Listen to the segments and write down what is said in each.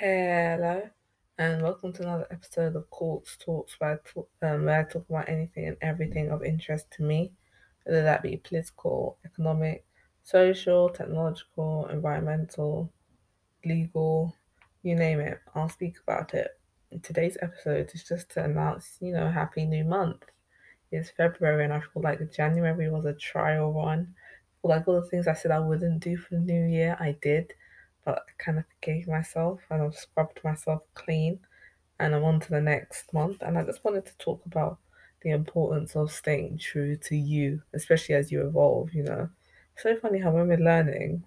Hello, and welcome to another episode of Quartz Talks, where I, talk, um, where I talk about anything and everything of interest to me, whether that be political, economic, social, technological, environmental, legal, you name it. I'll speak about it. Today's episode is just to announce, you know, happy new month. It's February, and I feel like January was a trial run. Like all the things I said I wouldn't do for the new year, I did but I kind of forgave myself and I've scrubbed myself clean and I'm on to the next month. And I just wanted to talk about the importance of staying true to you, especially as you evolve, you know. So funny how when we're learning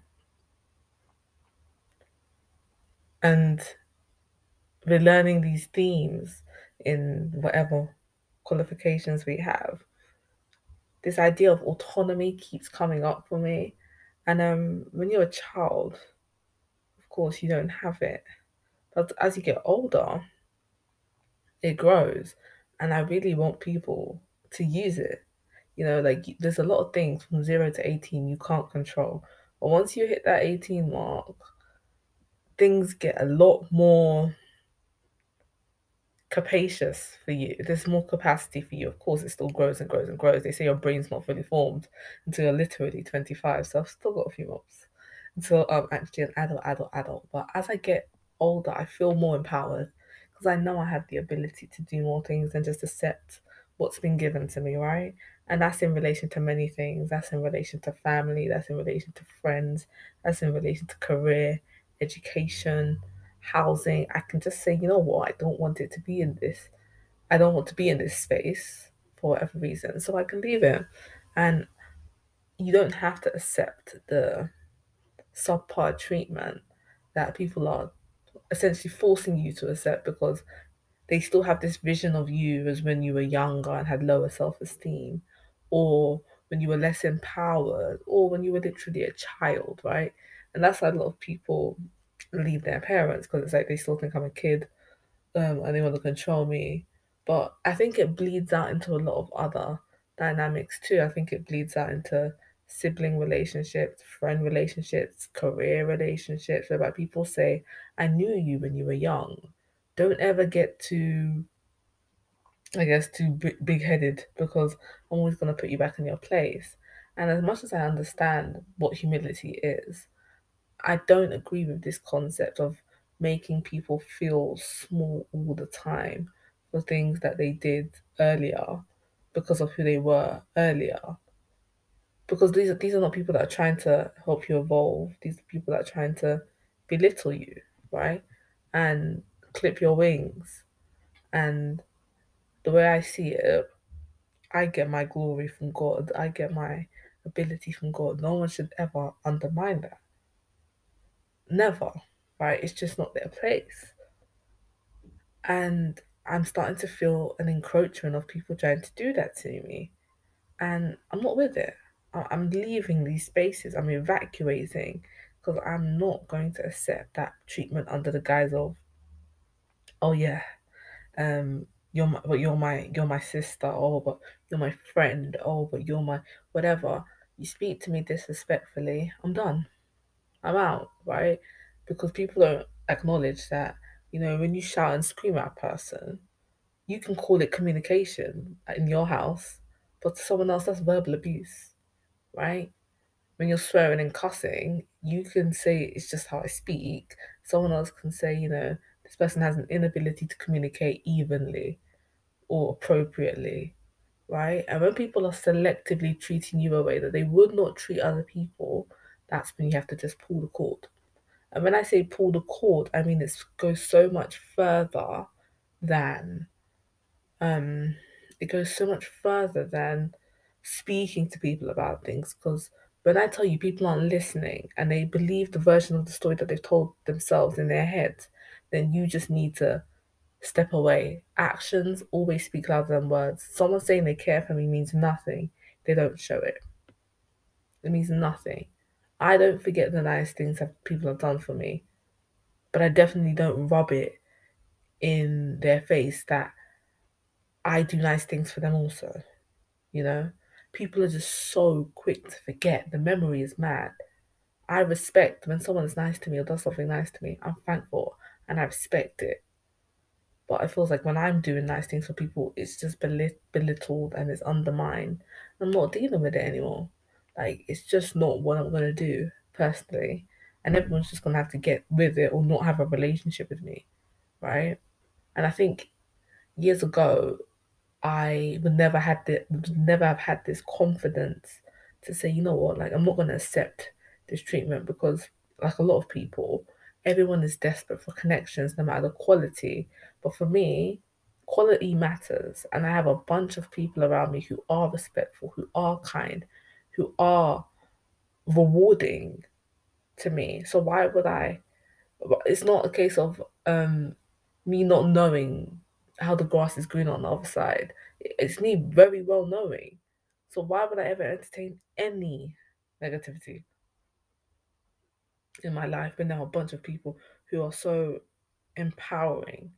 and we're learning these themes in whatever qualifications we have, this idea of autonomy keeps coming up for me. And um, when you're a child, course, you don't have it. But as you get older, it grows. And I really want people to use it. You know, like there's a lot of things from zero to 18 you can't control. But once you hit that 18 mark, things get a lot more capacious for you. There's more capacity for you. Of course, it still grows and grows and grows. They say your brain's not fully formed until you're literally 25. So I've still got a few months until I'm oh, actually an adult, adult, adult. But as I get older, I feel more empowered because I know I have the ability to do more things than just accept what's been given to me, right? And that's in relation to many things. That's in relation to family, that's in relation to friends, that's in relation to career, education, housing. I can just say, you know what, I don't want it to be in this. I don't want to be in this space for whatever reason. So I can leave it. And you don't have to accept the subpar treatment that people are essentially forcing you to accept because they still have this vision of you as when you were younger and had lower self esteem, or when you were less empowered, or when you were literally a child, right? And that's why a lot of people leave their parents because it's like they still think I'm a kid um, and they want to control me. But I think it bleeds out into a lot of other dynamics too. I think it bleeds out into sibling relationships, friend relationships, career relationships, whereby people say, I knew you when you were young. Don't ever get too, I guess, too big headed because I'm always going to put you back in your place. And as much as I understand what humility is, I don't agree with this concept of making people feel small all the time for things that they did earlier because of who they were earlier because these are these are not people that are trying to help you evolve. These are people that are trying to belittle you, right? And clip your wings. And the way I see it, I get my glory from God. I get my ability from God. No one should ever undermine that. Never, right? It's just not their place. And I'm starting to feel an encroachment of people trying to do that to me. And I'm not with it. I'm leaving these spaces, I'm evacuating because I'm not going to accept that treatment under the guise of, oh yeah, um, you're my, but you're my, you're my sister, oh, but you're my friend, oh, but you're my whatever. You speak to me disrespectfully, I'm done. I'm out, right? Because people don't acknowledge that, you know, when you shout and scream at a person, you can call it communication in your house, but to someone else, that's verbal abuse right? When you're swearing and cussing, you can say it's just how I speak. Someone else can say, you know, this person has an inability to communicate evenly or appropriately, right? And when people are selectively treating you a way that they would not treat other people, that's when you have to just pull the cord. And when I say pull the cord, I mean it goes so much further than um it goes so much further than speaking to people about things because when I tell you people aren't listening and they believe the version of the story that they've told themselves in their heads, then you just need to step away. Actions always speak louder than words. Someone saying they care for me means nothing. They don't show it. It means nothing. I don't forget the nice things that people have done for me, but I definitely don't rub it in their face that I do nice things for them also. You know? People are just so quick to forget. The memory is mad. I respect when someone is nice to me or does something nice to me. I'm thankful. and I respect it. But it feels like when I'm doing nice things for people, it's just belittled and it's undermined. I'm not dealing with it anymore. Like, it's just not what I'm going to do personally. And everyone's just going to have to get with it or not have a relationship with me. Right. And I think years ago, I would never had the would never have had this confidence to say, you know what, like I'm not gonna accept this treatment because like a lot of people, everyone is desperate for connections no matter the quality. But for me, quality matters. And I have a bunch of people around me who are respectful, who are kind, who are rewarding to me. So why would I it's not a case of um me not knowing how the grass is green on the other side. It's me very well knowing. So why would I ever entertain any negativity in my life? But now a bunch of people who are so empowering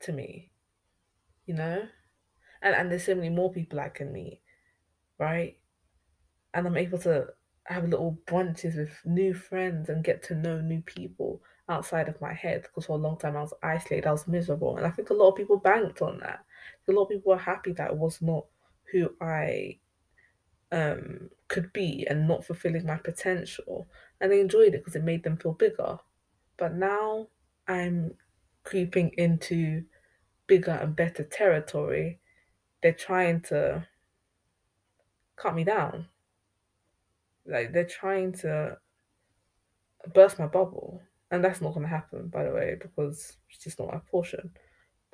to me, you know? And and there's so many more people I can meet, right? And I'm able to have little brunches with new friends and get to know new people outside of my head because for a long time I was isolated, I was miserable. And I think a lot of people banked on that. A lot of people were happy that it was not who I um, could be and not fulfilling my potential. And they enjoyed it because it made them feel bigger. But now I'm creeping into bigger and better territory. They're trying to cut me down. Like they're trying to burst my bubble. And that's not going to happen, by the way, because it's just not my portion.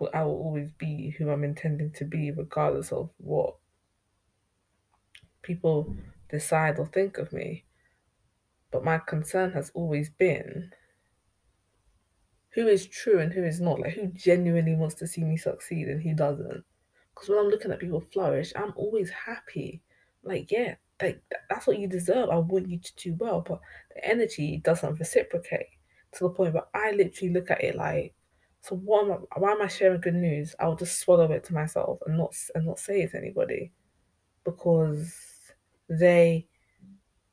But I will always be who I'm intending to be, regardless of what people decide or think of me. But my concern has always been who is true and who is not. Like, who genuinely wants to see me succeed and who doesn't. Because when I'm looking at people flourish, I'm always happy. Like, yeah, like that's what you deserve. I want you to do well, but the energy doesn't reciprocate to the point where I literally look at it like, so what am I, why am I sharing good news? I'll just swallow it to myself and not and not say it to anybody because they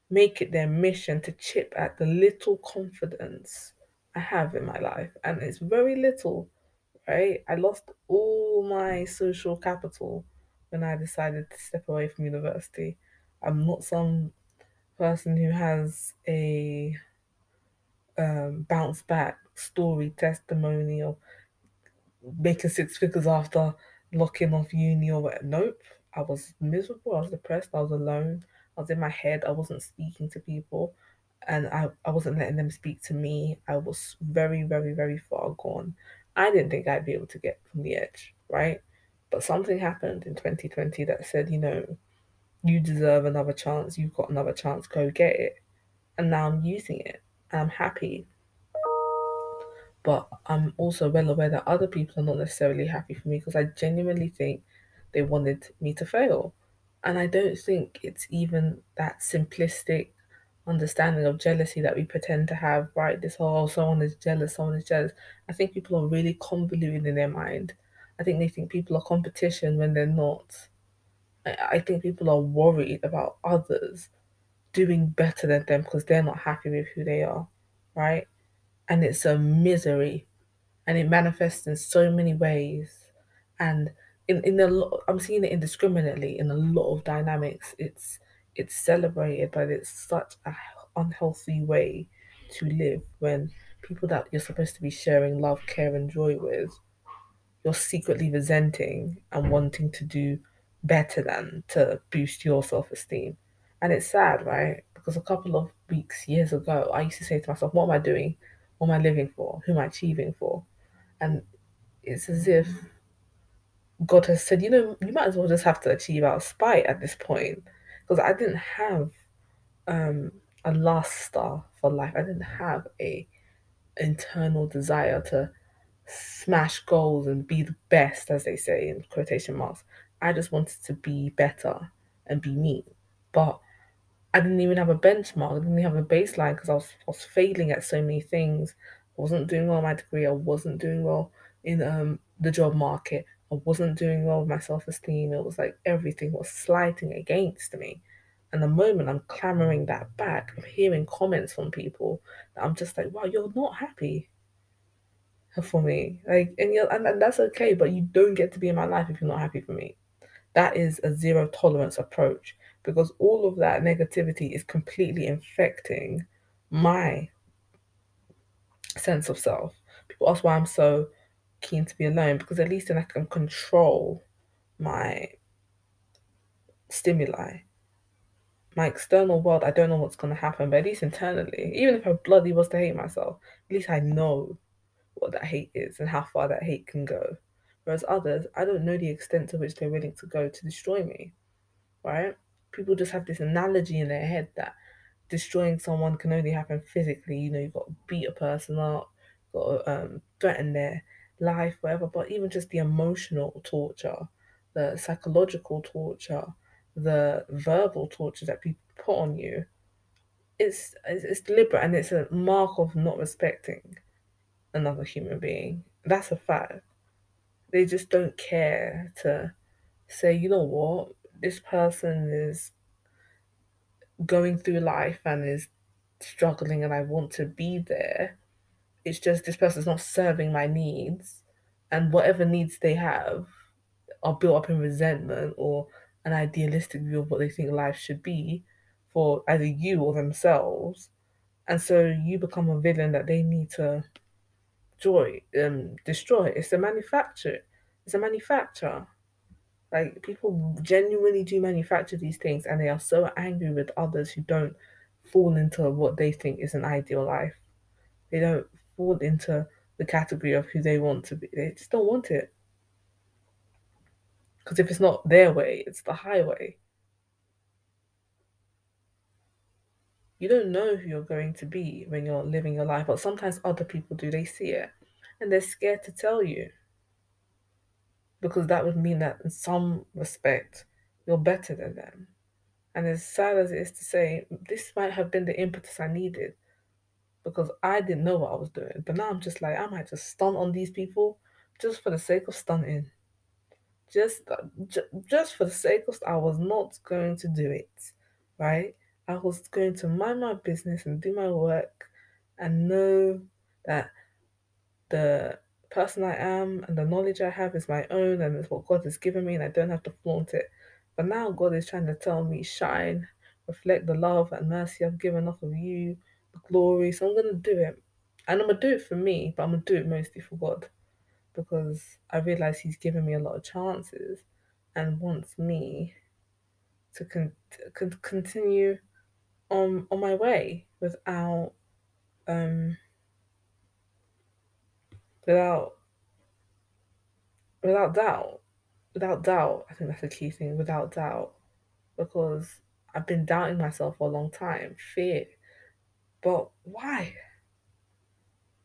make it their mission to chip at the little confidence I have in my life, and it's very little, right? I lost all my social capital when I decided to step away from university. I'm not some person who has a um, bounce back story testimony of making six figures after locking off uni or whatever. Nope. I was miserable. I was depressed. I was alone. I was in my head. I wasn't speaking to people and I, I wasn't letting them speak to me. I was very, very, very far gone. I didn't think I'd be able to get from the edge, right? But something happened in 2020 that said, you know, you deserve another chance. You've got another chance. Go get it. And now I'm using it. I'm happy. But I'm also well aware that other people are not necessarily happy for me because I genuinely think they wanted me to fail. And I don't think it's even that simplistic understanding of jealousy that we pretend to have, right? This whole oh, someone is jealous, someone is jealous. I think people are really convoluted in their mind. I think they think people are competition when they're not. I, I think people are worried about others doing better than them because they're not happy with who they are, right? And it's a misery and it manifests in so many ways. And in, in a lot, I'm seeing it indiscriminately in a lot of dynamics. It's it's celebrated, but it's such a unhealthy way to live when people that you're supposed to be sharing love, care, and joy with, you're secretly resenting and wanting to do better than to boost your self esteem. And it's sad, right? Because a couple of weeks, years ago, I used to say to myself, What am I doing? What am I living for? Who am I achieving for? And it's as if God has said, You know, you might as well just have to achieve out of spite at this point because I didn't have um, a last star for life. I didn't have a internal desire to smash goals and be the best, as they say in quotation marks. I just wanted to be better and be me. But I didn't even have a benchmark. I didn't even have a baseline because I was, I was failing at so many things. I wasn't doing well in my degree. I wasn't doing well in um, the job market. I wasn't doing well with my self esteem. It was like everything was sliding against me. And the moment I'm clamoring that back, I'm hearing comments from people that I'm just like, wow, you're not happy for me. Like, and, you and, and that's okay, but you don't get to be in my life if you're not happy for me. That is a zero tolerance approach because all of that negativity is completely infecting my sense of self. People ask why I'm so keen to be alone because at least then I can control my stimuli. My external world, I don't know what's going to happen, but at least internally, even if I bloody was to hate myself, at least I know what that hate is and how far that hate can go. Whereas others, I don't know the extent to which they're willing to go to destroy me, right? People just have this analogy in their head that destroying someone can only happen physically. You know, you've got to beat a person up, got to um, threaten their life, whatever. But even just the emotional torture, the psychological torture, the verbal torture that people put on you, it's, it's, it's deliberate and it's a mark of not respecting another human being. That's a fact. They just don't care to say, you know what, this person is going through life and is struggling and I want to be there. It's just this person's not serving my needs. And whatever needs they have are built up in resentment or an idealistic view of what they think life should be for either you or themselves. And so you become a villain that they need to joy um destroy. It's a manufacture. It's a manufacturer. Like people genuinely do manufacture these things and they are so angry with others who don't fall into what they think is an ideal life. They don't fall into the category of who they want to be. They just don't want it. Because if it's not their way, it's the highway. You don't know who you're going to be when you're living your life, but sometimes other people do. They see it and they're scared to tell you because that would mean that in some respect you're better than them. And as sad as it is to say, this might have been the impetus I needed because I didn't know what I was doing. But now I'm just like, I might just stunt on these people just for the sake of stunting. Just, uh, just for the sake of, I was not going to do it, right? I was going to mind my business and do my work and know that the person I am and the knowledge I have is my own and it's what God has given me and I don't have to flaunt it. But now God is trying to tell me, shine, reflect the love and mercy I've given off of you, the glory. So I'm going to do it. And I'm going to do it for me, but I'm going to do it mostly for God because I realize He's given me a lot of chances and wants me to con- con- continue on on my way without um without without doubt without doubt i think that's a key thing without doubt because i've been doubting myself for a long time fear. But why?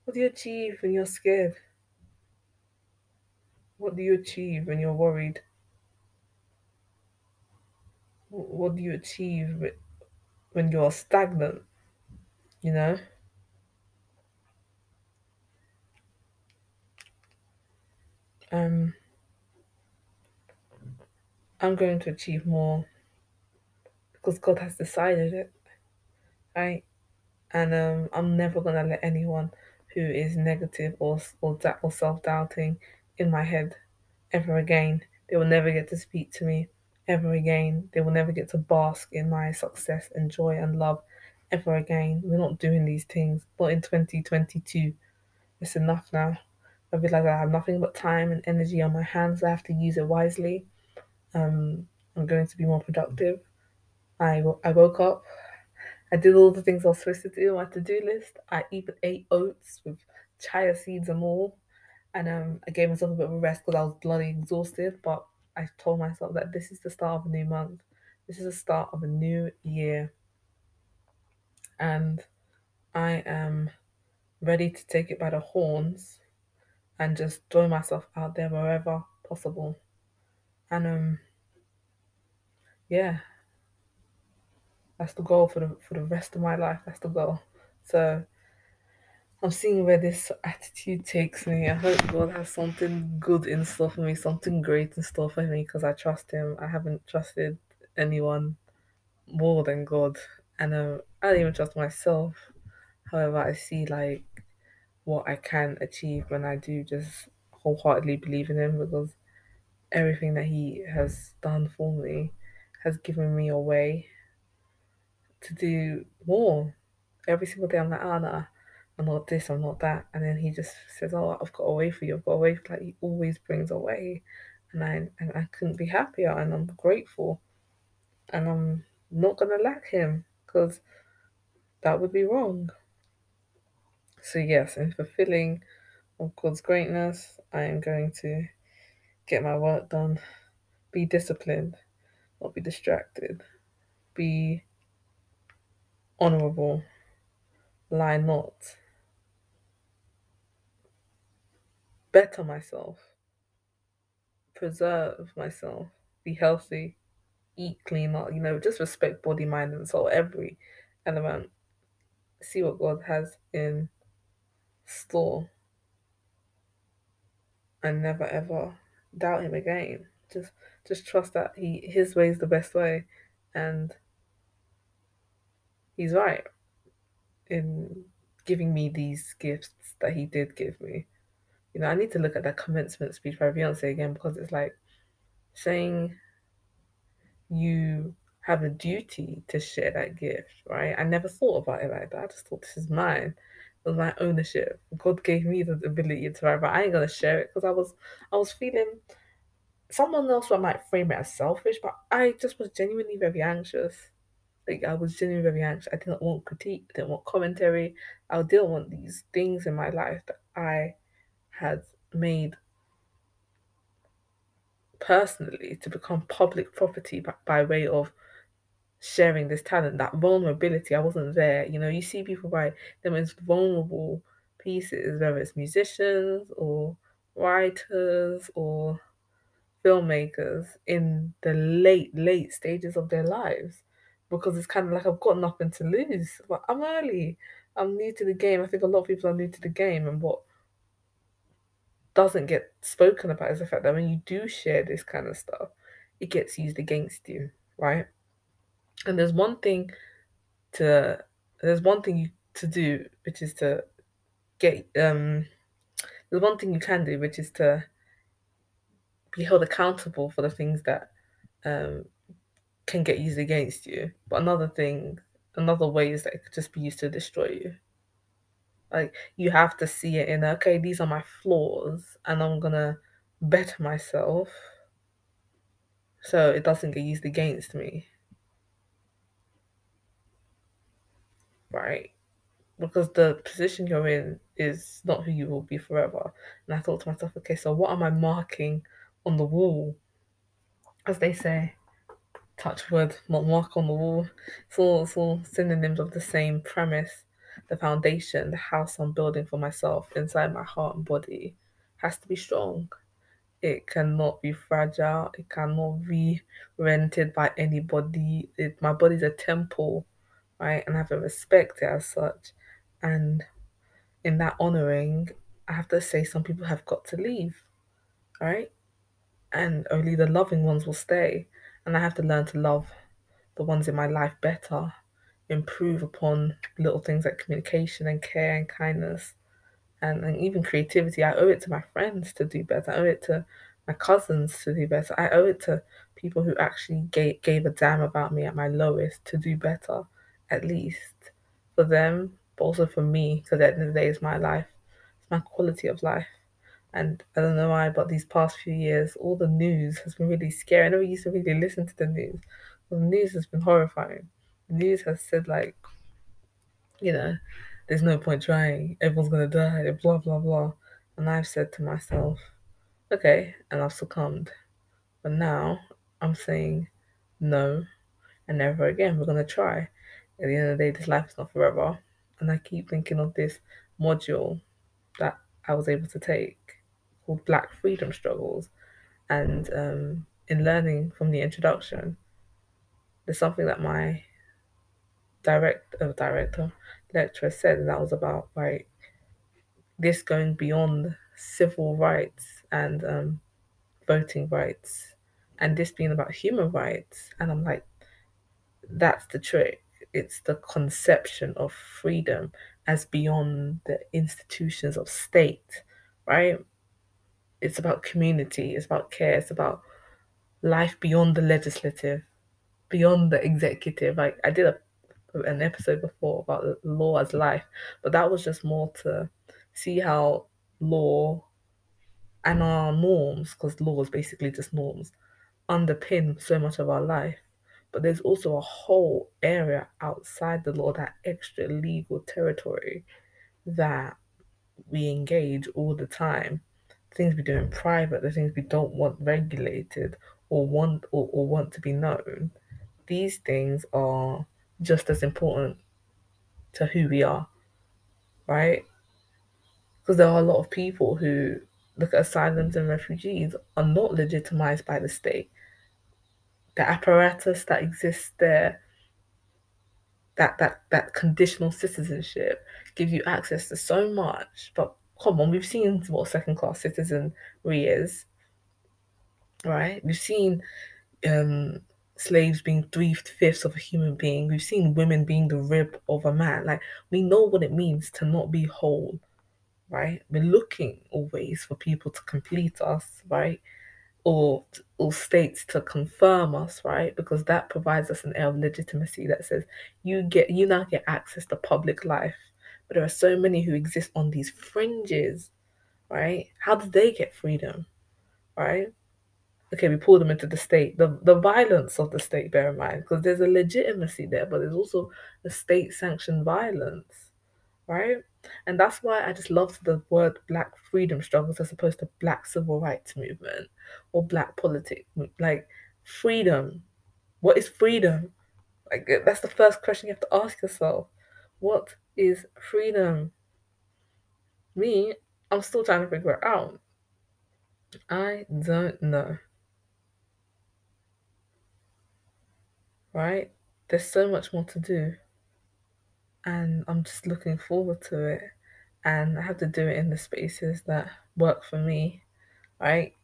What do you achieve when you're scared? What do you achieve when you're worried? What do you achieve when you're stagnant you know um I'm going to achieve more because God has decided it, right? And um, I'm never gonna let anyone who is negative or or, or self doubting in my head ever again. They will never get to speak to me ever again. They will never get to bask in my success and joy and love ever again. We're not doing these things. Not in 2022. It's enough now. I realize I have nothing but time and energy on my hands. I have to use it wisely. Um, I'm going to be more productive. I, I woke up. I did all the things I was supposed to do on my to-do list. I even ate oats with chia seeds and all. And um, I gave myself a bit of a rest because I was bloody exhausted. But I told myself that this is the start of a new month. This is the start of a new year. And I am ready to take it by the horns and just throw myself out there wherever possible. And um yeah, that's the goal for the for the rest of my life. That's the goal. So I'm seeing where this attitude takes me. I hope God has something good in store for me, something great in store for me because I trust Him. I haven't trusted anyone more than God, and um, I don't even trust myself. However, I see like what I can achieve when I do just wholeheartedly believe in Him because everything that He has done for me has given me a way to do more. Every single day, I'm like, ah, Anna, I'm not this, I'm not that. And then He just says, oh, I've got a way for you, I've got a way. For, like, He always brings a way. And I, and I couldn't be happier, and I'm grateful. And I'm not to lack Him because that would be wrong. So, yes, in fulfilling of God's greatness, I am going to get my work done, be disciplined, not be distracted, be honorable, lie not, better myself, preserve myself, be healthy, eat cleaner, you know, just respect body, mind, and soul, every element. See what God has in store and never ever doubt him again. Just just trust that he his way is the best way and he's right in giving me these gifts that he did give me. You know, I need to look at that commencement speech by Beyonce again because it's like saying you have a duty to share that gift, right? I never thought about it like that. I just thought this is mine. My ownership. God gave me the ability to write, but I ain't gonna share it because I was I was feeling someone else might frame it as selfish, but I just was genuinely very anxious. Like I was genuinely very anxious. I didn't want critique, I didn't want commentary. I didn't want these things in my life that I had made personally to become public property by, by way of sharing this talent, that vulnerability. I wasn't there. You know, you see people write the most vulnerable pieces, whether it's musicians or writers or filmmakers in the late, late stages of their lives because it's kind of like I've got nothing to lose. But I'm early. I'm new to the game. I think a lot of people are new to the game, and what doesn't get spoken about is the fact that when you do share this kind of stuff, it gets used against you, right? And there's one thing to there's one thing to do, which is to get um there's one thing you can do, which is to be held accountable for the things that um can get used against you. But another thing, another way is that it could just be used to destroy you. Like you have to see it in okay, these are my flaws, and I'm gonna better myself so it doesn't get used against me. Right? Because the position you're in is not who you will be forever. And I thought to myself, okay, so what am I marking on the wall? As they say, touch wood, mark on the wall. It's all, it's all synonyms of the same premise. The foundation, the house I'm building for myself inside my heart and body has to be strong. It cannot be fragile. It cannot be rented by anybody. It, my body's a temple, right? And I have to respect it as such. And in that honoring, I have to say some people have got to leave, right? And only the loving ones will stay. And I have to learn to love the ones in my life better, improve upon little things like communication and care and kindness and, and even creativity. I owe it to my friends to do better. I owe it to my cousins to do better. I owe it to people who actually gave, gave a damn about me at my lowest to do better, at least for them, but also for me, because at the end of the day, it's my life, it's my quality of life. And I don't know why, but these past few years, all the news has been really scary. I never used to really listen to the news. The news has been horrifying. The news has said, like, you know, there's no point trying, everyone's gonna die, blah, blah, blah. And I've said to myself, okay, and I've succumbed. But now I'm saying no and never again. We're gonna try. At the end of the day, this life is not forever. And I keep thinking of this module that I was able to take called Black Freedom Struggles. And um, in learning from the introduction, there's something that my direct uh, director lecturer said, and that was about like this going beyond civil rights and um, voting rights, and this being about human rights. And I'm like, that's the trick. It's the conception of freedom as beyond the institutions of state, right? It's about community, it's about care, it's about life beyond the legislative, beyond the executive. Like I did a an episode before about law as life, but that was just more to see how law and our norms, because law is basically just norms, underpin so much of our life. But there's also a whole area outside the law, that extra legal territory that we engage all the time. Things we do in private, the things we don't want regulated or want or, or want to be known. These things are just as important to who we are, right? Because there are a lot of people who look at asylums and refugees are not legitimized by the state. The apparatus that exists there, that that that conditional citizenship gives you access to so much. But come on, we've seen what second class citizenry is, right? We've seen um, slaves being three fifths of a human being. We've seen women being the rib of a man. Like we know what it means to not be whole, right? We're looking always for people to complete us, right? Or or states to confirm us, right? Because that provides us an air of legitimacy that says you get you now get access to public life. But there are so many who exist on these fringes, right? How do they get freedom? Right? okay, we pull them into the state, the, the violence of the state, bear in mind, because there's a legitimacy there, but there's also a state sanctioned violence, right? And that's why I just love the word black freedom struggles as opposed to black civil rights movement or black politics. Like, freedom. What is freedom? Like, that's the first question you have to ask yourself. What is freedom? Me, I'm still trying to figure it out. I don't know. right? There's so much more to do. And I'm just looking forward to it. And I have to do it in the spaces that work for me, right?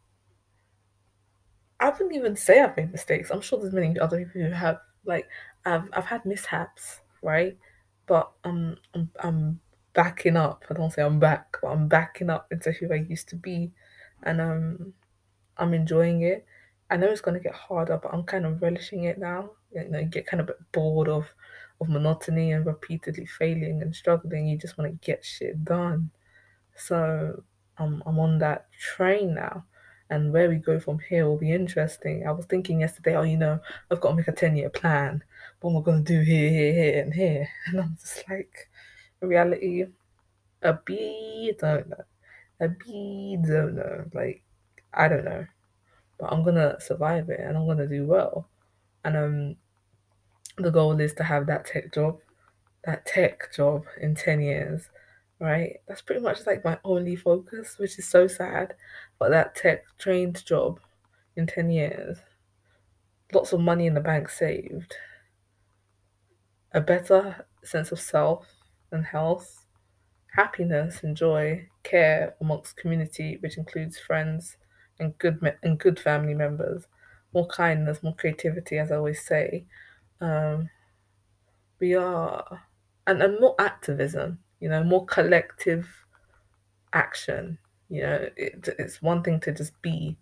I wouldn't even say I've made mistakes. I'm sure there's many other people who have. Like, I've I've had mishaps, right? But I'm I'm, I'm backing up. I don't say I'm back, but I'm backing up into who I used to be, and um, I'm enjoying it. I know it's gonna get harder, but I'm kind of relishing it now. You know, you get kind of bored of of monotony and repeatedly failing and struggling. You just want to get shit done. So I'm I'm on that train now. And where we go from here will be interesting. I was thinking yesterday, oh, you know, I've got to make a 10 year plan. What am I going to do here, here, here, and here? And I'm just like, reality, a bee, don't know. A bee, don't know. Like, I don't know but I'm gonna survive it and I'm gonna do well. And um, the goal is to have that tech job, that tech job in 10 years, right? That's pretty much like my only focus, which is so sad. But that tech trained job in 10 years, lots of money in the bank saved, a better sense of self and health, happiness and joy, care amongst community, which includes friends and good me- and good family members, more kindness, more creativity, as I always say. Um, we are, and, and more activism, you know, more collective action. You know, it, it's one thing to just be,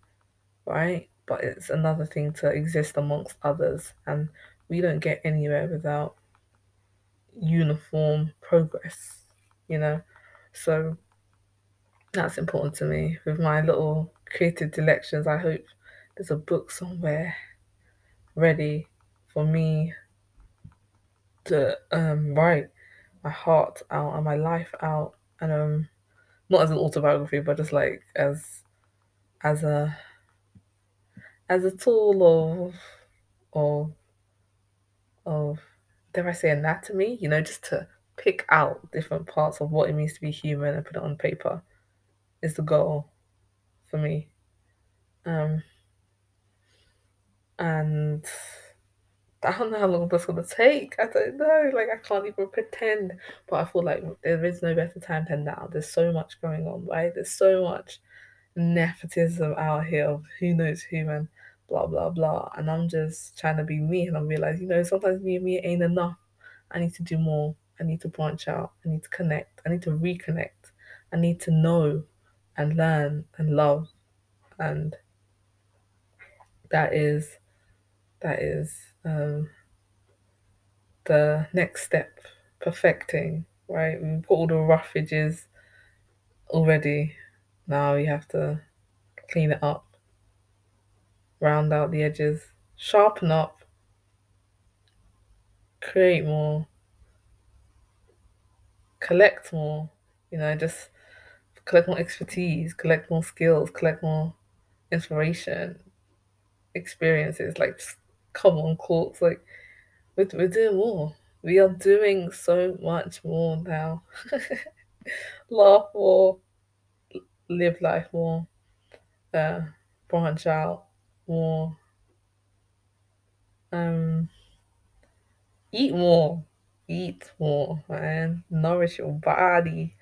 right? But it's another thing to exist amongst others. And we don't get anywhere without uniform progress, you know? So that's important to me. With my little creative directions, I hope there's a book somewhere ready for me to um, write my heart out and my life out, and um, not as an autobiography, but just like as as a as a tool of of of dare I say anatomy, you know, just to pick out different parts of what it means to be human and put it on paper is the goal for me. Um, and I don't know how long that's gonna take. I don't know. Like I can't even pretend. But I feel like there is no better time than now. There's so much going on, right? There's so much nepotism out here of who knows who, and blah blah blah. And I'm just trying to be me and I'm realize, you know, sometimes me and me ain't enough. I need to do more. I need to branch out. I need to connect. I need to reconnect. I need to know and learn and love. And that is that is um, the next step, perfecting, right? We put all the rough edges already. Now you have to clean it up, round out the edges, sharpen up, create more, collect more, you know, just collect more expertise, collect more skills, collect more inspiration, experiences. Like, just come on, Quartz. Like, we're, we're doing more. We are doing so much more now. Laugh more, live life more, uh, branch out more, um, eat more, eat more, man. Nourish your body.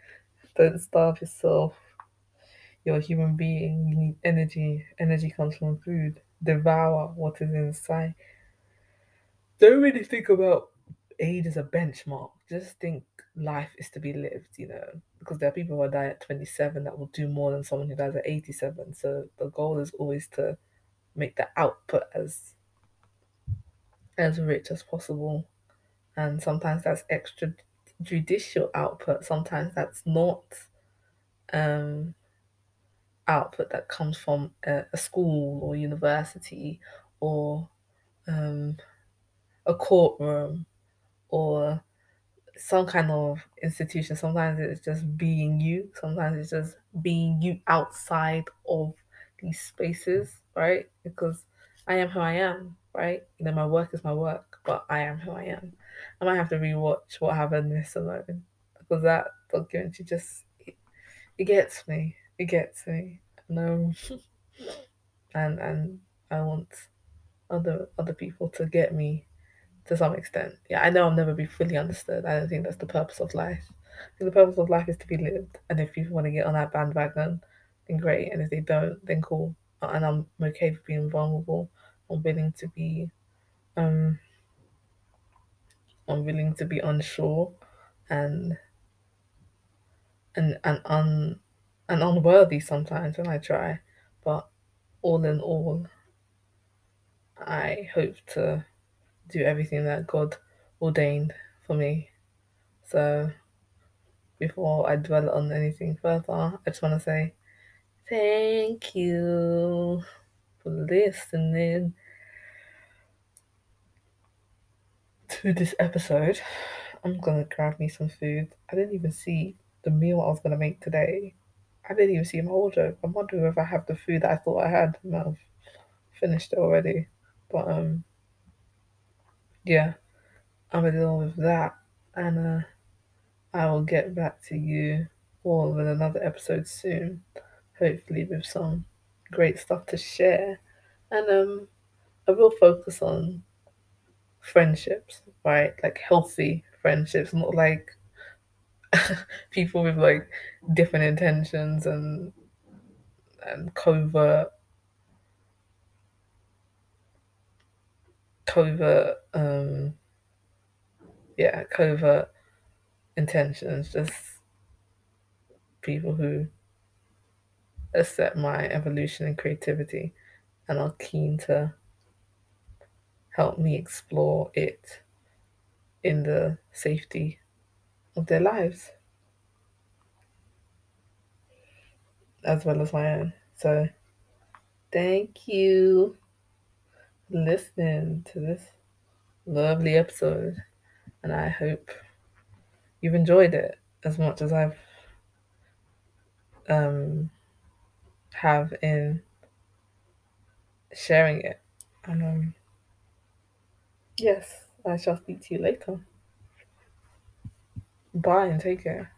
Don't starve yourself. You're a human being. You need energy. Energy comes from food. Devour what is inside. Don't really think about age as a benchmark. Just think life is to be lived, you know, because there are people who die at 27 that will do more than someone who dies at 87. So the goal is always to make the output as as rich as possible. And sometimes that's extrajudicial output. Sometimes that's not um, output that comes from a, a school or university or um, a courtroom or some kind of institution. Sometimes it's just being you. Sometimes it's just being you outside of these spaces, right? Because I am who I am, right? You know, my work is my work, but I am who I am. I might have to rewatch What Happened, Miss Simone because that documentary just it, it gets me. It gets me. No, and and I want other other people to get me to some extent. Yeah, I know I'll never be fully understood. I don't think that's the purpose of life. The purpose of life is to be lived. And if people want to get on that bandwagon, then great. And if they don't, then cool. And I'm okay with being vulnerable. I'm willing to be um I'm willing to be unsure and and and un and unworthy sometimes when I try. But all in all, I hope to do everything that God ordained for me. So before I dwell on anything further, I just want to say thank you for listening to this episode. I'm gonna grab me some food. I didn't even see the meal I was gonna make today. I didn't even see my wardrobe. I'm wondering if I have the food that I thought I had. and I've finished it already. But um yeah, I'm gonna deal with that. And uh I will get back to you all with another episode soon. Hopefully with some great stuff to share. And um I will focus on friendships, right? Like healthy friendships, not like people with like different intentions and and covert covert um yeah covert intentions. Just people who accept my evolution and creativity and are keen to help me explore it in the safety of their lives as well as my own. So, thank you for listening to this lovely episode, and I hope you've enjoyed it as much as I've um, have in sharing it. And um, yes, I shall speak to you later. Bye and take care.